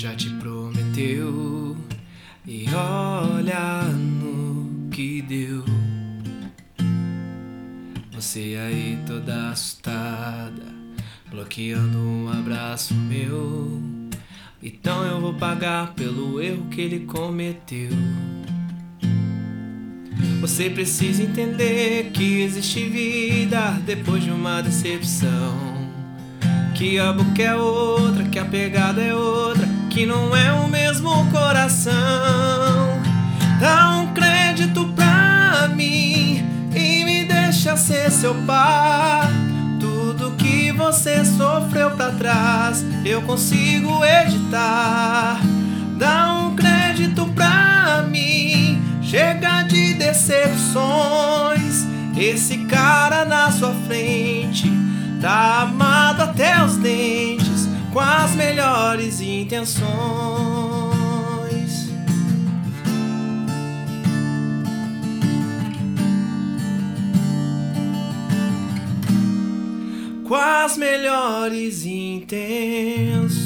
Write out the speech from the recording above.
já te prometeu. E olha no que deu. Você aí toda assustada, bloqueando um abraço meu. Então eu vou pagar pelo erro que ele cometeu. Você precisa entender que existe vida depois de uma decepção. Que a boca é outra, que a pegada é outra, que não é o mesmo coração. Dá um crédito pra mim e me deixa ser seu par. Tudo que você sofreu pra trás, eu consigo editar. Dá um crédito pra mim, chega de decepções. Esse cara na sua frente tá amado até os dentes, com as melhores intenções. Com as melhores intenções.